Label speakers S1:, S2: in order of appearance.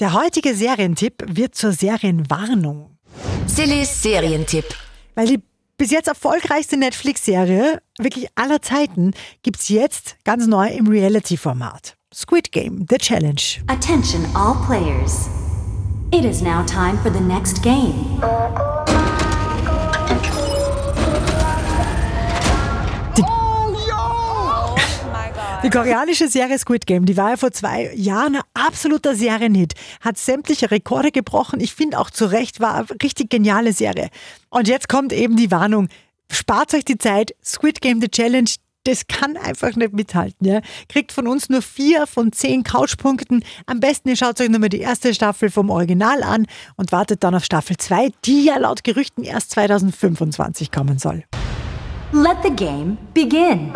S1: Der heutige Serientipp wird zur Serienwarnung.
S2: Sillys Serientipp.
S1: Weil die bis jetzt erfolgreichste Netflix-Serie wirklich aller Zeiten gibt's jetzt ganz neu im Reality-Format. Squid Game, The Challenge.
S3: Attention all players. It is now time for the next game.
S1: Die koreanische Serie Squid Game, die war ja vor zwei Jahren ein absoluter Serienhit, hat sämtliche Rekorde gebrochen. Ich finde auch zu Recht, war eine richtig geniale Serie. Und jetzt kommt eben die Warnung, spart euch die Zeit, Squid Game The Challenge, das kann einfach nicht mithalten. Ja? Kriegt von uns nur vier von zehn Couchpunkten. Am besten ihr schaut euch nochmal die erste Staffel vom Original an und wartet dann auf Staffel 2, die ja laut Gerüchten erst 2025 kommen soll.
S3: Let the game begin.